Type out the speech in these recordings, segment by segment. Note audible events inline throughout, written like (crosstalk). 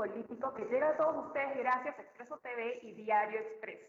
político que llega a todos ustedes gracias a Expreso TV y Diario Expreso.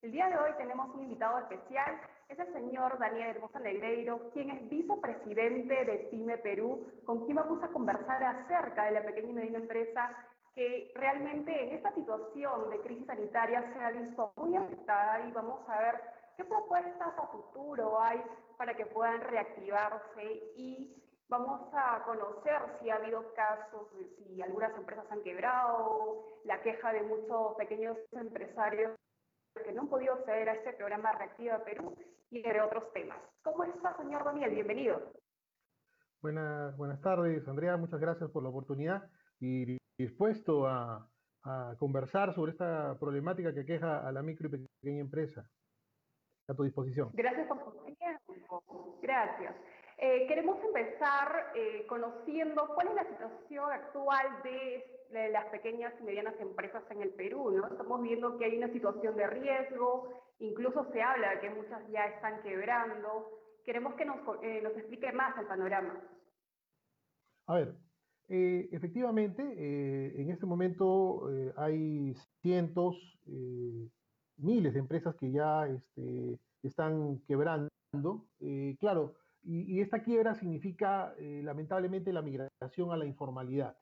El día de hoy tenemos un invitado especial, es el señor Daniel Hermosa Negreiro, quien es vicepresidente de PYME Perú, con quien vamos a conversar acerca de la pequeña y mediana empresa que realmente en esta situación de crisis sanitaria se ha visto muy afectada y vamos a ver qué propuestas a futuro hay para que puedan reactivarse y vamos a conocer si ha habido casos, si algunas empresas han quebrado, la queja de muchos pequeños empresarios que no han podido acceder a este programa Reactiva Perú y entre otros temas. ¿Cómo está, señor Daniel? Bienvenido. Buenas, buenas tardes, Andrea. Muchas gracias por la oportunidad y dispuesto a, a conversar sobre esta problemática que queja a la micro y pequeña empresa. A tu disposición. Gracias por su tiempo. Gracias. Eh, queremos empezar eh, conociendo cuál es la situación actual de, las pequeñas y medianas empresas en el Perú. ¿no? Estamos viendo que hay una situación de riesgo, incluso se habla de que muchas ya están quebrando. Queremos que nos, eh, explique más el panorama. A ver, efectivamente, en este momento hay cientos, miles de empresas que ya este, están quebrando. claro, y, esta quiebra significa lamentablemente la migración a la informalidad.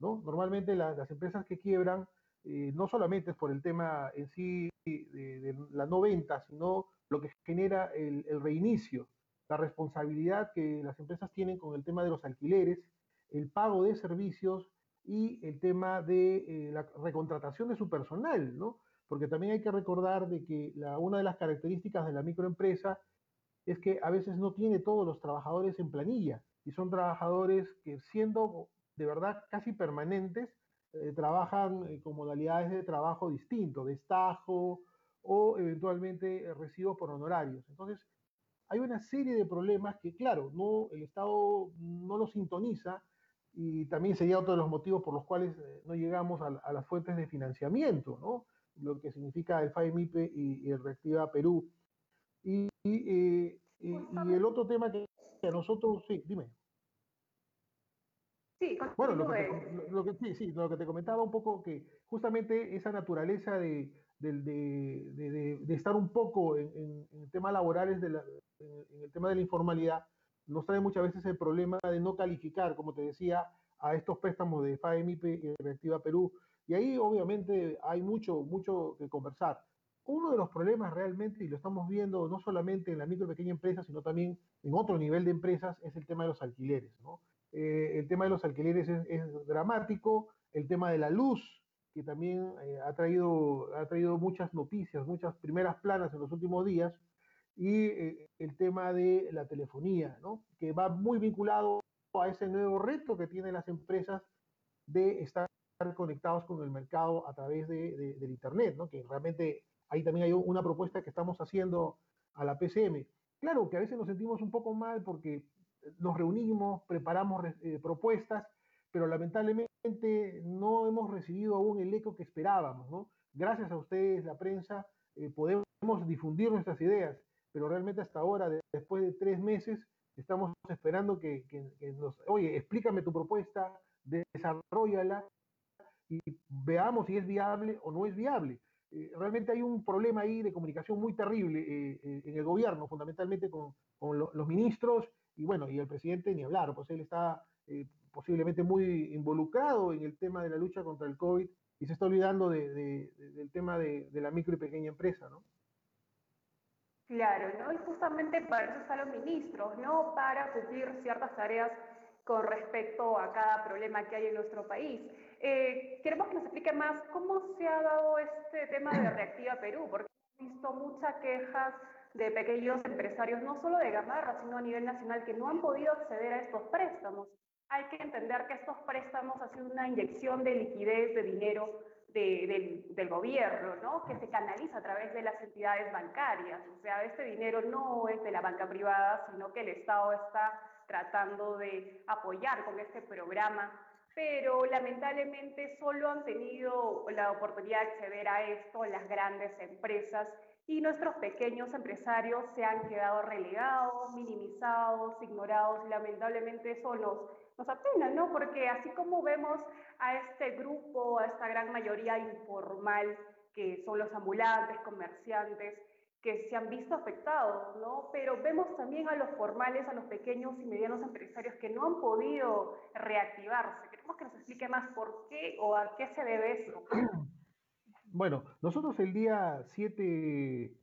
¿no? Normalmente la, las empresas que quiebran no solamente es por el tema en sí de, la no venta, sino lo que genera el, reinicio, la responsabilidad que las empresas tienen con el tema de los alquileres, el pago de servicios y el tema de eh, la recontratación de su personal, ¿no? Porque también hay que recordar de que una de las características de la microempresa es que a veces no tiene todos los trabajadores en planilla y son trabajadores que siendo de verdad casi permanentes, eh, trabajan eh, con modalidades de trabajo distinto, de estajo o eventualmente eh, recibo por honorarios. Entonces, hay una serie de problemas que, claro, no, el Estado no lo sintoniza y también sería otro de los motivos por los cuales no llegamos a, a, las fuentes de financiamiento, ¿no? Lo que significa el FAEMIPE y, y el Reactiva Perú. Y, y, eh, y, el otro tema que a nosotros, sí, dime. Sí, bueno, lo que, te, lo que, sí, sí, lo que te comentaba un poco, que justamente esa naturaleza de, de, de, de estar un poco en, en, en el tema laborales, de la, en, en el tema de la informalidad, nos trae muchas veces el problema de no calificar, como te decía, a estos préstamos de FAEMIP y Reactiva Perú. Y ahí obviamente hay mucho, mucho que conversar. Uno de los problemas realmente, y lo estamos viendo no solamente en la micro y pequeña empresa, sino también en otro nivel de empresas, es el tema de los alquileres. ¿no? Eh, el tema de los alquileres es, es, dramático, el tema de la luz, que también eh, ha, traído, ha traído muchas noticias, muchas primeras planas en los últimos días, y eh, el tema de la telefonía, ¿no? que va muy vinculado a ese nuevo reto que tienen las empresas de estar conectados con el mercado a través de, de, del Internet, ¿no? que realmente ahí también hay una propuesta que estamos haciendo a la PCM. Claro que a veces nos sentimos un poco mal porque nos reunimos, preparamos eh, propuestas, pero lamentablemente no hemos recibido aún el eco que esperábamos. ¿no? Gracias a ustedes, la prensa, eh, podemos difundir nuestras ideas pero realmente hasta ahora, de, después de tres meses, estamos esperando que, que, que, nos, oye, explícame tu propuesta, desarrollala y veamos si es viable o no es viable. Eh, realmente hay un problema ahí de comunicación muy terrible eh, eh, en el gobierno, fundamentalmente con, con lo, los ministros y bueno, y el presidente ni hablar, pues él está posiblemente muy involucrado en el tema de la lucha contra el COVID y se está olvidando de, del tema de, la micro y pequeña empresa, ¿no? Claro, ¿no? Y justamente para eso están los ministros, ¿no? Para cumplir ciertas tareas con respecto a cada problema que hay en nuestro país. Eh, queremos que nos explique más cómo se ha dado este tema de Reactiva Perú, porque hemos visto muchas quejas de pequeños empresarios, no solo de Gamarra, sino a nivel nacional, que no han podido acceder a estos préstamos. Hay que entender que estos préstamos han sido una inyección de liquidez, de dinero de, del, del, gobierno, ¿no? que se canaliza a través de las entidades bancarias. O sea, este dinero no es de la banca privada, sino que el Estado está tratando de apoyar con este programa, pero lamentablemente solo han tenido la oportunidad de acceder a esto las grandes empresas y nuestros pequeños empresarios se han quedado relegados, minimizados, ignorados lamentablemente eso nos, nos apena, ¿no? Porque así como vemos a este grupo, a esta gran mayoría informal, que son los ambulantes, comerciantes, que se han visto afectados, ¿no? Pero vemos también a los formales, a los pequeños y medianos empresarios que no han podido reactivarse. Queremos que nos explique más por qué o a qué se debe eso. (clears throat) Bueno, nosotros el día 7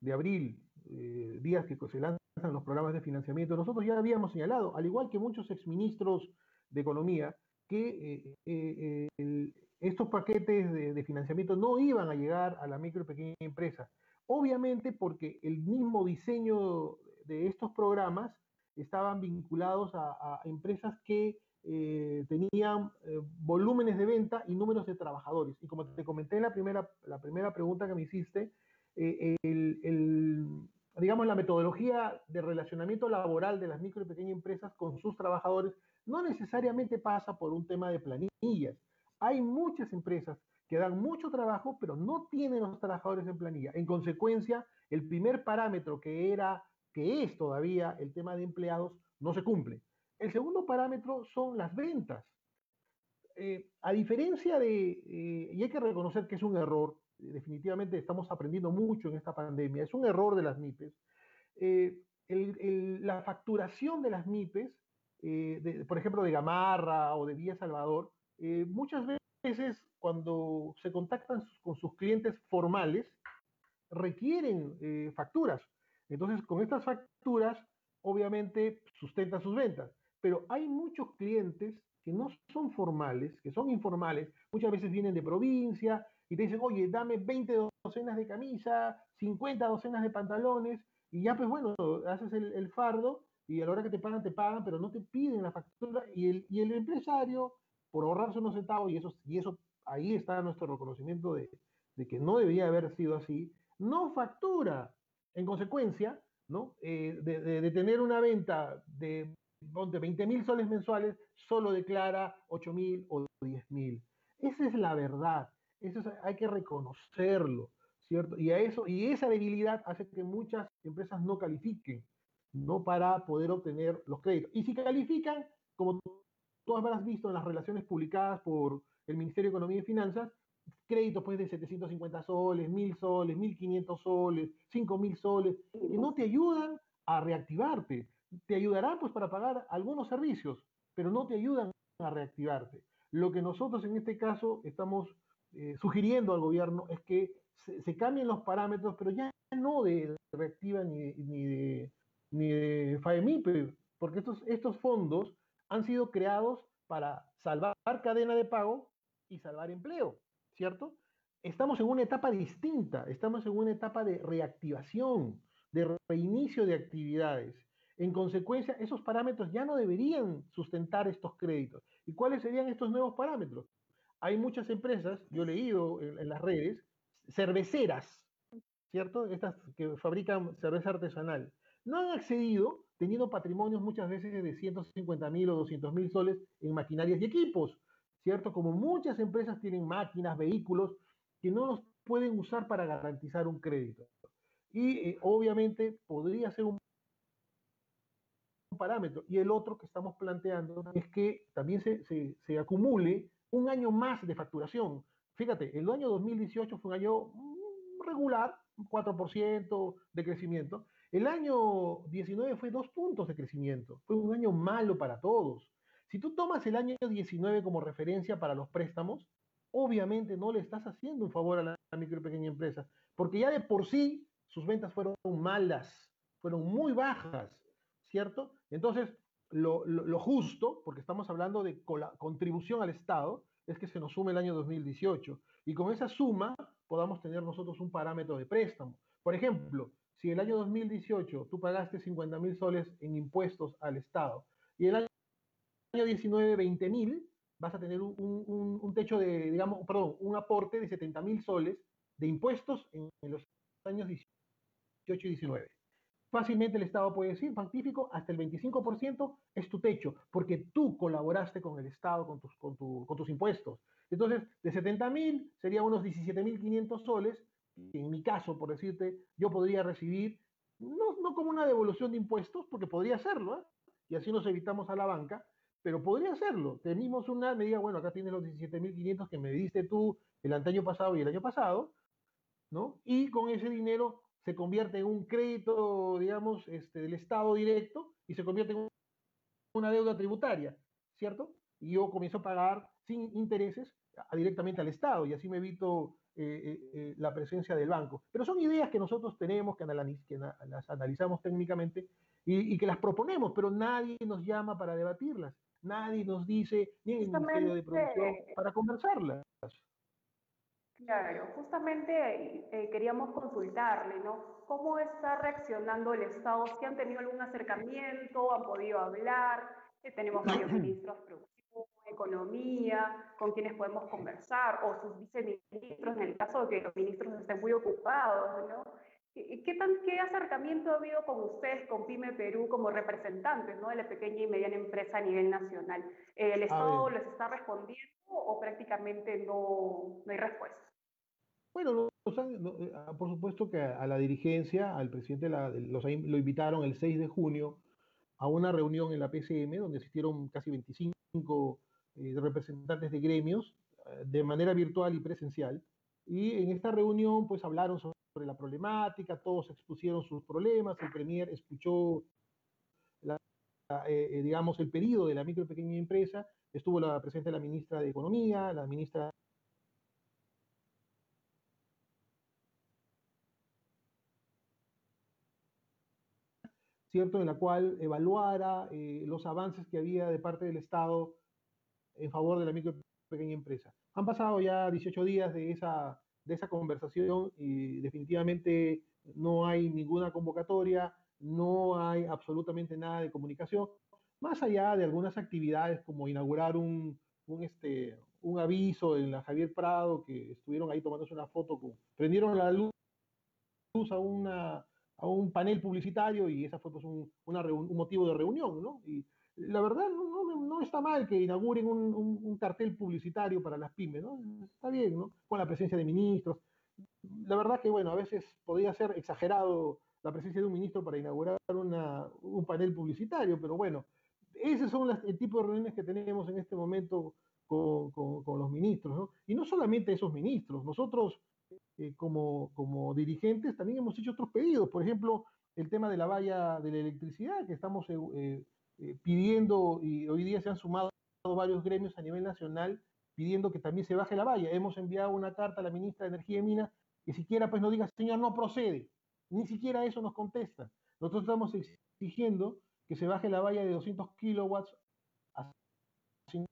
de abril, eh, días que se lanzan los programas de financiamiento, nosotros ya habíamos señalado, al igual que muchos exministros de Economía, que eh, eh, estos paquetes de, de, financiamiento no iban a llegar a la micro y pequeña empresa. Obviamente porque el mismo diseño de estos programas estaban vinculados a, empresas que eh, tenían eh, volúmenes de venta y números de trabajadores. Y como te comenté en la primera, la primera pregunta que me hiciste, eh, el, digamos, la metodología de relacionamiento laboral de las micro y pequeñas empresas con sus trabajadores no necesariamente pasa por un tema de planillas. Hay muchas empresas que dan mucho trabajo, pero no tienen los trabajadores en planilla. En consecuencia, el primer parámetro que era, que es todavía el tema de empleados, no se cumple. El segundo parámetro son las ventas. Eh, a diferencia de, eh, y hay que reconocer que es un error, definitivamente estamos aprendiendo mucho en esta pandemia, es un error de las MIPES. Eh, la facturación de las MIPES, eh, por ejemplo, de Gamarra o de Vía Salvador, eh, muchas veces cuando se contactan con sus clientes formales, requieren eh, facturas. Entonces, con estas facturas, obviamente, sustentan sus ventas. Pero hay muchos clientes que no son formales, que son informales, muchas veces vienen de provincia y te dicen, oye, dame 20 docenas de camisa, 50 docenas de pantalones, y ya pues bueno, haces el, el, fardo y a la hora que te pagan, te pagan, pero no te piden la factura, y el, y el empresario, por ahorrarse unos centavos, y eso, y eso ahí está nuestro reconocimiento de, que no debería haber sido así, no factura. En consecuencia, ¿no? Eh, de, tener una venta de ponte 20 mil soles mensuales, solo declara 8 mil o 10 mil. Esa es la verdad, eso es, hay que reconocerlo, ¿cierto? Y, a eso, y esa debilidad hace que muchas empresas no califiquen, no para poder obtener los créditos. Y si califican, como tú habrás visto en las relaciones publicadas por el Ministerio de Economía y Finanzas, créditos pues de 750 soles, 1000 soles, 1500 soles, 5000 soles, que no te ayudan a reactivarte te ayudará pues para pagar algunos servicios, pero no te ayudan a reactivarte. Lo que nosotros en este caso estamos eh, sugiriendo al gobierno es que se, se, cambien los parámetros, pero ya no de reactiva ni, ni de, ni de FAEMIP, porque estos, estos fondos han sido creados para salvar cadena de pago y salvar empleo, ¿cierto? Estamos en una etapa distinta, estamos en una etapa de reactivación, de reinicio de actividades. En consecuencia, esos parámetros ya no deberían sustentar estos créditos. ¿Y cuáles serían estos nuevos parámetros? Hay muchas empresas, yo he leído en, en las redes, cerveceras, ¿cierto? Estas que fabrican cerveza artesanal. No han accedido teniendo patrimonios muchas veces de 150 mil o 200 mil soles en maquinarias y equipos, ¿cierto? Como muchas empresas tienen máquinas, vehículos que no los pueden usar para garantizar un crédito. Y eh, obviamente podría ser un parámetro. Y el otro que estamos planteando es que también se, se, se, acumule un año más de facturación. Fíjate, el año 2018 fue un año regular, 4% de crecimiento. El año 19 fue dos puntos de crecimiento. Fue un año malo para todos. Si tú tomas el año 19 como referencia para los préstamos, obviamente no le estás haciendo un favor a la micro y pequeña empresa, porque ya de por sí sus ventas fueron malas, fueron muy bajas. ¿cierto? Entonces, lo, justo, porque estamos hablando de contribución al Estado, es que se nos sume el año 2018 y con esa suma podamos tener nosotros un parámetro de préstamo. Por ejemplo, si el año 2018 tú pagaste 50 mil soles en impuestos al Estado y el año 19 20 mil, vas a tener un, un, un, techo de, digamos, perdón, un aporte de 70 mil soles de impuestos en, en los años 18 y 19 fácilmente el Estado puede decir, fantífico, hasta el 25% es tu techo, porque tú colaboraste con el Estado, con tus, con tu, con tus impuestos. Entonces, de 70 mil sería unos 17 mil 500 soles, en mi caso, por decirte, yo podría recibir, no, no como una devolución de impuestos, porque podría hacerlo, ¿eh? y así nos evitamos a la banca, pero podría hacerlo. Tenemos una, me diga, bueno, acá tienes los 17.500 que me diste tú el año pasado y el año pasado, ¿no? Y con ese dinero se convierte en un crédito, digamos, este, del Estado directo y se convierte en una deuda tributaria, ¿cierto? Y yo comienzo a pagar sin intereses directamente al Estado y así me evito eh, eh, eh, la presencia del banco. Pero son ideas que nosotros tenemos, que, que las analizamos técnicamente y, que las proponemos, pero nadie nos llama para debatirlas, nadie nos dice, ni en el Ministerio de Producción, para conversarlas. Claro, justamente queríamos consultarle, ¿no? ¿Cómo está reaccionando el Estado? ¿Si han tenido algún acercamiento? ¿Han podido hablar? tenemos varios (clears throat) ministros economía, con quienes podemos conversar, o sus viceministros, en el caso de que los ministros estén muy ocupados, ¿no? ¿Qué, tan, ¿Qué acercamiento ha habido con ustedes, con PyME Perú, como representantes ¿no? de la pequeña y mediana empresa a nivel nacional? ¿El Estado les está respondiendo o prácticamente no, no hay respuesta? Bueno, eh, ah, por supuesto que a la dirigencia, al presidente los, lo invitaron el 6 de junio a una reunión en la PCM donde asistieron casi 25 eh, representantes de gremios eh, de manera virtual y presencial. Y en esta reunión pues hablaron sobre la problemática, todos expusieron sus problemas, el Premier escuchó, eh, digamos, el pedido de la micro y pequeña empresa, estuvo la presencia de la ministra de Economía, la ministra ¿cierto? En la cual evaluara los avances que había de parte del Estado en favor de la micro y pequeña empresa. Han pasado ya 18 días de esa, de esa conversación y definitivamente no hay ninguna convocatoria, no hay absolutamente nada de comunicación, más allá de algunas actividades como inaugurar un, un, este, un aviso en la Javier Prado, que estuvieron ahí tomándose una foto, con, prendieron la luz a, una, a un panel publicitario y esa fue pues, un, un motivo de reunión, ¿no? Y la verdad no, no, está mal que inauguren un, un, cartel publicitario para las pymes, ¿no? Está bien, ¿no? Con la presencia de ministros. La verdad que, bueno, a veces podría ser exagerado la presencia de un ministro para inaugurar una, un panel publicitario, pero bueno, ese son el tipo de reuniones que tenemos en este momento con, con, los ministros, ¿no? Y no solamente esos ministros, nosotros eh, como, como dirigentes también hemos hecho otros pedidos, por ejemplo, el tema de la valla de la electricidad, que estamos eh, eh pidiendo, y hoy día se han sumado varios gremios a nivel nacional pidiendo que también se baje la valla. Hemos enviado una carta a la ministra de Energía y Minas que siquiera pues nos diga, señor, no procede. Ni siquiera eso nos contesta. Nosotros estamos exigiendo que se baje la valla de 200 kilowatts a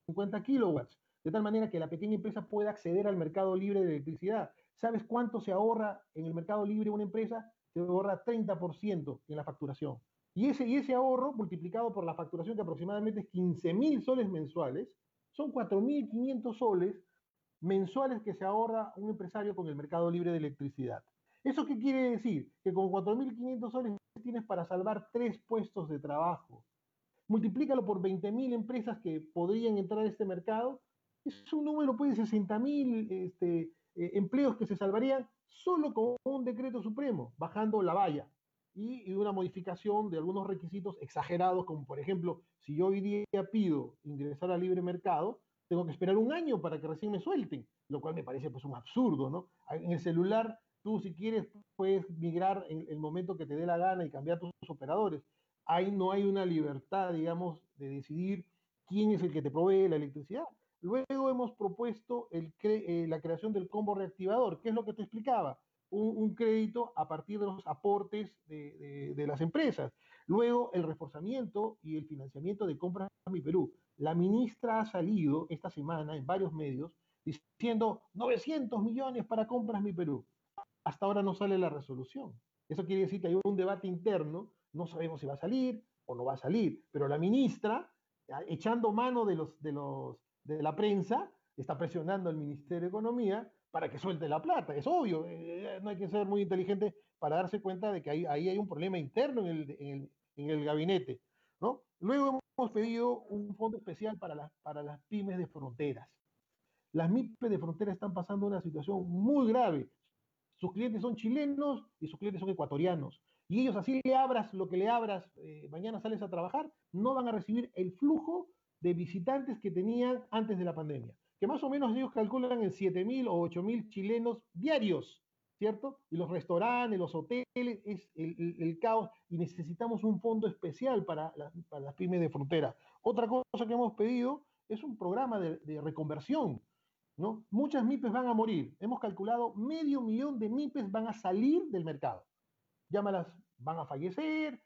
50 kilowatts, de tal manera que la pequeña empresa pueda acceder al mercado libre de electricidad. ¿Sabes cuánto se ahorra en el mercado libre una empresa? Se ahorra 30% en la facturación. Y ese, y ese ahorro, multiplicado por la facturación, que aproximadamente es 15 mil soles mensuales, son 4.500 soles mensuales que se ahorra un empresario con el mercado libre de electricidad. ¿Eso qué quiere decir? Que con 4.500 soles tienes para salvar tres puestos de trabajo. Multiplícalo por 20.000 empresas que podrían entrar a este mercado. Es un número, pues, de 60.000 este, eh, empleos que se salvarían solo con un decreto supremo, bajando la valla y, una modificación de algunos requisitos exagerados, como por ejemplo, si yo hoy día pido ingresar al libre mercado, tengo que esperar un año para que recién me suelten, lo cual me parece pues un absurdo, ¿no? En el celular, tú si quieres puedes migrar en el momento que te dé la gana y cambiar tus operadores. Ahí no hay una libertad, digamos, de decidir quién es el que te provee la electricidad. Luego hemos propuesto el eh, la creación del combo reactivador, que es lo que te explicaba un, crédito a partir de los aportes de, las empresas. Luego, el reforzamiento y el financiamiento de compras Mi Perú. La ministra ha salido esta semana en varios medios diciendo 900 millones para compras Mi Perú. Hasta ahora no sale la resolución. Eso quiere decir que hay un debate interno, no sabemos si va a salir o no va a salir, pero la ministra, echando mano de, los, de, los, de la prensa, está presionando al Ministerio de Economía para que suelte la plata. Es obvio, eh, no hay que ser muy inteligente para darse cuenta de que ahí, ahí hay un problema interno en el, en el, en el gabinete. ¿no? Luego hemos pedido un fondo especial para las, para las pymes de fronteras. Las MIPES de frontera están pasando una situación muy grave. sus clientes son chilenos y sus clientes son ecuatorianos. Y ellos así le abras lo que le abras, eh, mañana sales a trabajar, no van a recibir el flujo de visitantes que tenían antes de la pandemia, que más o menos ellos calculan en 7.000 o 8.000 chilenos diarios, ¿cierto? Y los restaurantes, los hoteles, es el, caos y necesitamos un fondo especial para, las pymes de frontera. Otra cosa que hemos pedido es un programa de, reconversión, ¿no? Muchas MIPES van a morir. Hemos calculado medio millón de MIPES van a salir del mercado. Llámalas, van a fallecer,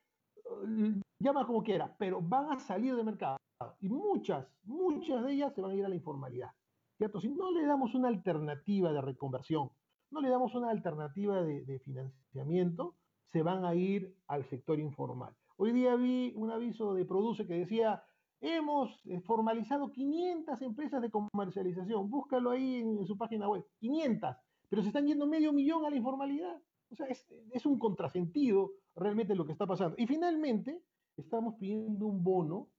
llama como quiera, pero van a salir del mercado. Y muchas, muchas de ellas se van a ir a la informalidad. ¿Cierto? Si no le damos una alternativa de reconversión, no le damos una alternativa de, financiamiento, se van a ir al sector informal. Hoy día vi un aviso de Produce que decía Hemos eh, formalizado 500 empresas de comercialización. Búscalo ahí en, su página web. 500. Pero se están yendo medio millón a la informalidad. O sea, es, un contrasentido realmente lo que está pasando. Y finalmente, estamos pidiendo un bono.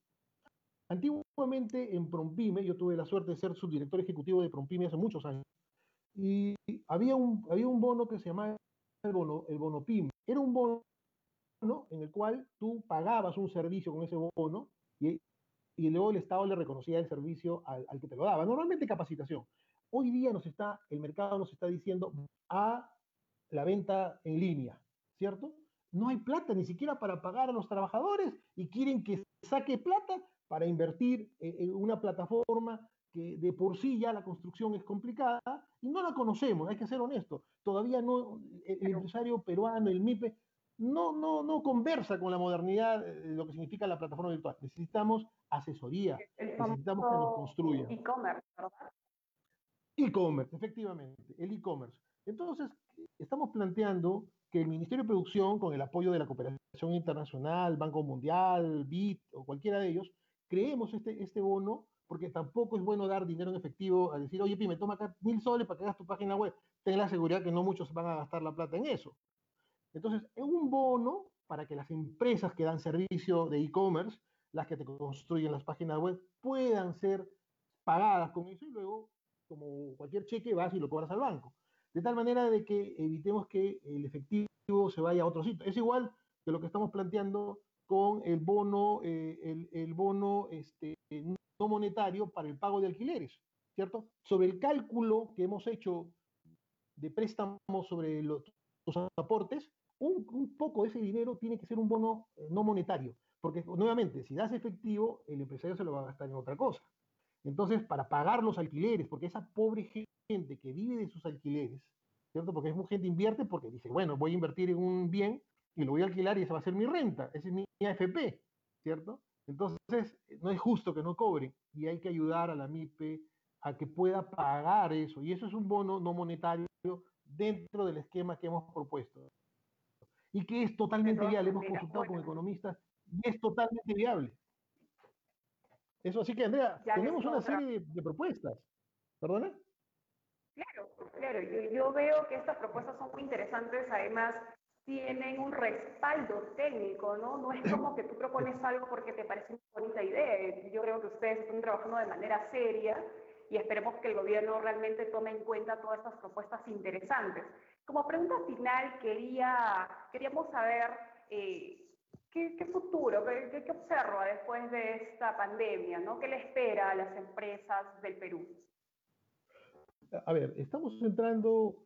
Antiguamente en Prompime, yo tuve la suerte de ser subdirector ejecutivo de Prompime hace muchos años, y había un, había un bono que se llamaba el bono, el bono PYME. Era un bono en el cual tú pagabas un servicio con ese bono y y luego el Estado le reconocía el servicio al, que te lo daba. Normalmente capacitación. Hoy día nos está, el mercado nos está diciendo a la venta en línea, ¿cierto? No hay plata ni siquiera para pagar a los trabajadores y quieren que saque plata para invertir en una plataforma que de por sí ya la construcción es complicada y no la conocemos, hay que ser honesto. Todavía no, el, el empresario peruano, el MIPE, no, no, no conversa con la modernidad de lo que significa la plataforma virtual. Necesitamos asesoría, necesitamos que nos construyan. E-commerce, ¿verdad? E-commerce, efectivamente, el e-commerce. Entonces, estamos planteando que el Ministerio de Producción, con el apoyo de la cooperación internacional, Banco Mundial, BIT o cualquiera de ellos, creemos este, este bono, porque tampoco es bueno dar dinero en efectivo a decir, oye, Pime, toma acá mil soles para que hagas tu página web. Ten la seguridad que no muchos van a gastar la plata en eso. Entonces, es un bono para que las empresas que dan servicio de e-commerce, las que te construyen las páginas web, puedan ser pagadas con eso y luego, como cualquier cheque, vas y lo cobras al banco. De tal manera de que evitemos que el efectivo se vaya a otro sitio. Es igual que lo que estamos planteando con el bono, eh, el, bono este, no monetario para el pago de alquileres, ¿cierto? Sobre el cálculo que hemos hecho de préstamos sobre los, los aportes, un, poco de ese dinero tiene que ser un bono eh, no monetario, porque nuevamente, si das efectivo, el empresario se lo va a gastar en otra cosa. Entonces, para pagar los alquileres, porque esa pobre gente que vive de sus alquileres, ¿cierto? Porque es gente invierte porque dice, bueno, voy a invertir en un bien y lo voy a alquilar y esa va a ser mi renta, esa es mi AFP, ¿cierto? Entonces, no es justo que no cobre y hay que ayudar a la MIPE a que pueda pagar eso. Y eso es un bono no monetario dentro del esquema que hemos propuesto y que es totalmente viable. Hemos consultado con economistas y es totalmente viable. Eso así que, Andrea, tenemos una serie de, propuestas. ¿Perdona? Claro, claro. Yo, yo, veo que estas propuestas son muy interesantes. Además, tienen un respaldo técnico, ¿no? No es como que tú propones algo porque te parece una bonita idea. Yo creo que ustedes están trabajando de manera seria y esperemos que el gobierno realmente tome en cuenta todas estas propuestas interesantes. Como pregunta final, quería, queríamos saber eh, ¿qué, ¿qué, futuro, qué, qué, observa después de esta pandemia, ¿no? ¿Qué le espera a las empresas del Perú? A ver, estamos entrando,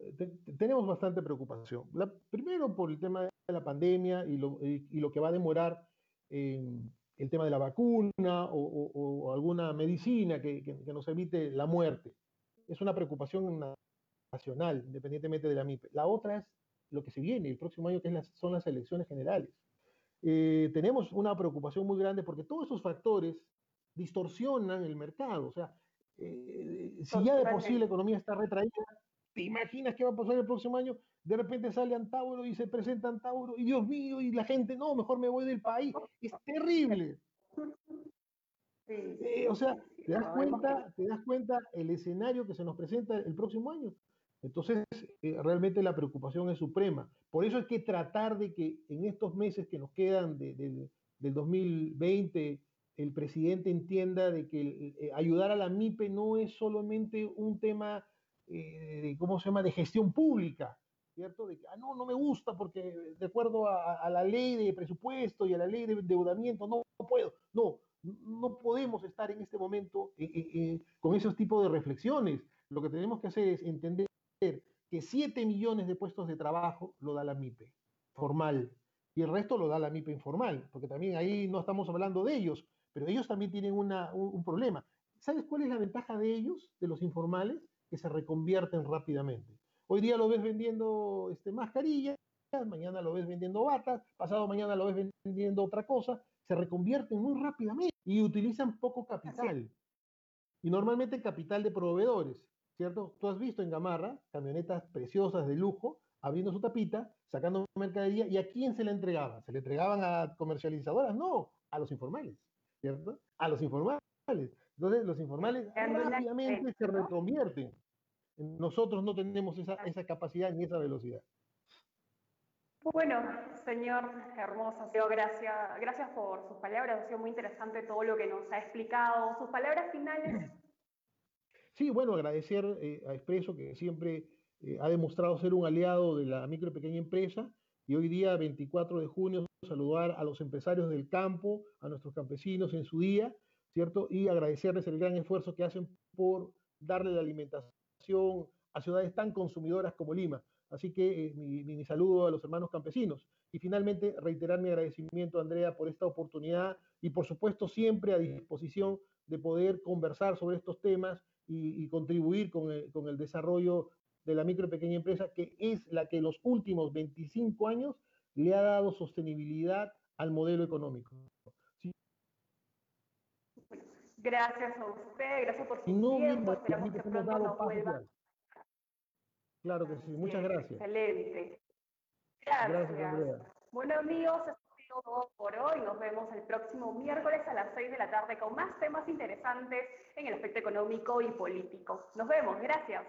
tenemos bastante preocupación. La, primero por el tema de la pandemia y lo, y, y lo que va a demorar el tema de la vacuna o, o, o alguna medicina que, que, que, nos evite la muerte. Es una preocupación nacional, independientemente de la MIPE. La otra es lo que se viene el próximo año, que es son las elecciones generales. Eh, tenemos una preocupación muy grande porque todos esos factores distorsionan el mercado. O sea, eh, si ya de por sí la economía está retraída, ¿te imaginas qué va a pasar el próximo año? De repente sale Antauro y se presenta Antauro, y Dios mío, y la gente, no, mejor me voy del país. Es terrible. Eh, o sea, te das cuenta, te das cuenta el escenario que se nos presenta el próximo año. Entonces, eh, realmente la preocupación es suprema. Por eso hay que tratar de que en estos meses que nos quedan de, de, del 2020, el presidente entienda de que eh, ayudar a la MIPE no es solamente un tema, eh, de, ¿cómo se llama?, de gestión pública, ¿cierto? De que, ah, no, no me gusta porque de acuerdo a, la ley de presupuesto y a la ley de endeudamiento, no, puedo. No, no podemos estar en este momento eh, con esos tipos de reflexiones. Lo que tenemos que hacer es entender que 7 millones de puestos de trabajo lo da la MIPE, formal, y el resto lo da la MIPE informal, porque también ahí no estamos hablando de ellos, pero ellos también tienen un, problema. ¿Sabes cuál es la ventaja de ellos, de los informales? Que se reconvierten rápidamente. Hoy día lo ves vendiendo este, mascarillas, mañana lo ves vendiendo batas, pasado mañana lo ves vendiendo otra cosa, se reconvierten muy rápidamente y utilizan poco capital. Y normalmente capital de proveedores, ¿cierto? Tú has visto en Gamarra camionetas preciosas de lujo abriendo su tapita, sacando mercadería, ¿y a quién se le entregaba? ¿Se le entregaban a comercializadoras? No, a los informales, ¿cierto? A los informales. Entonces, los informales rápidamente se reconvierten. Nosotros no tenemos esa, esa capacidad ni esa velocidad. Bueno, señor Hermosa, gracias, gracias por sus palabras, ha sido muy interesante todo lo que nos ha explicado. Sus palabras finales. Sí, bueno, agradecer eh, a Expreso que siempre eh, ha demostrado ser un aliado de la micro y pequeña empresa y hoy día, 24 de junio, saludar a los empresarios del campo, a nuestros campesinos en su día, ¿cierto? Y agradecerles el gran esfuerzo que hacen por darle la alimentación a ciudades tan consumidoras como Lima. Así que eh, mi, saludo a los hermanos campesinos. Y finalmente, reiterar mi agradecimiento, Andrea, por esta oportunidad y, por supuesto, siempre a disposición de poder conversar sobre estos temas y, contribuir con con el desarrollo de la micro y pequeña empresa, que es la que en los últimos 25 años le ha dado sostenibilidad al modelo económico. Gracias a usted, gracias por su no, tiempo, esperamos que pronto nos vuelva. Claro que sí, muchas gracias. Excelente. Gracias. gracias bueno amigos, esto ha sido todo por hoy. Nos vemos el próximo miércoles a las 6 de la tarde con más temas interesantes en el aspecto económico y político. Nos vemos, gracias.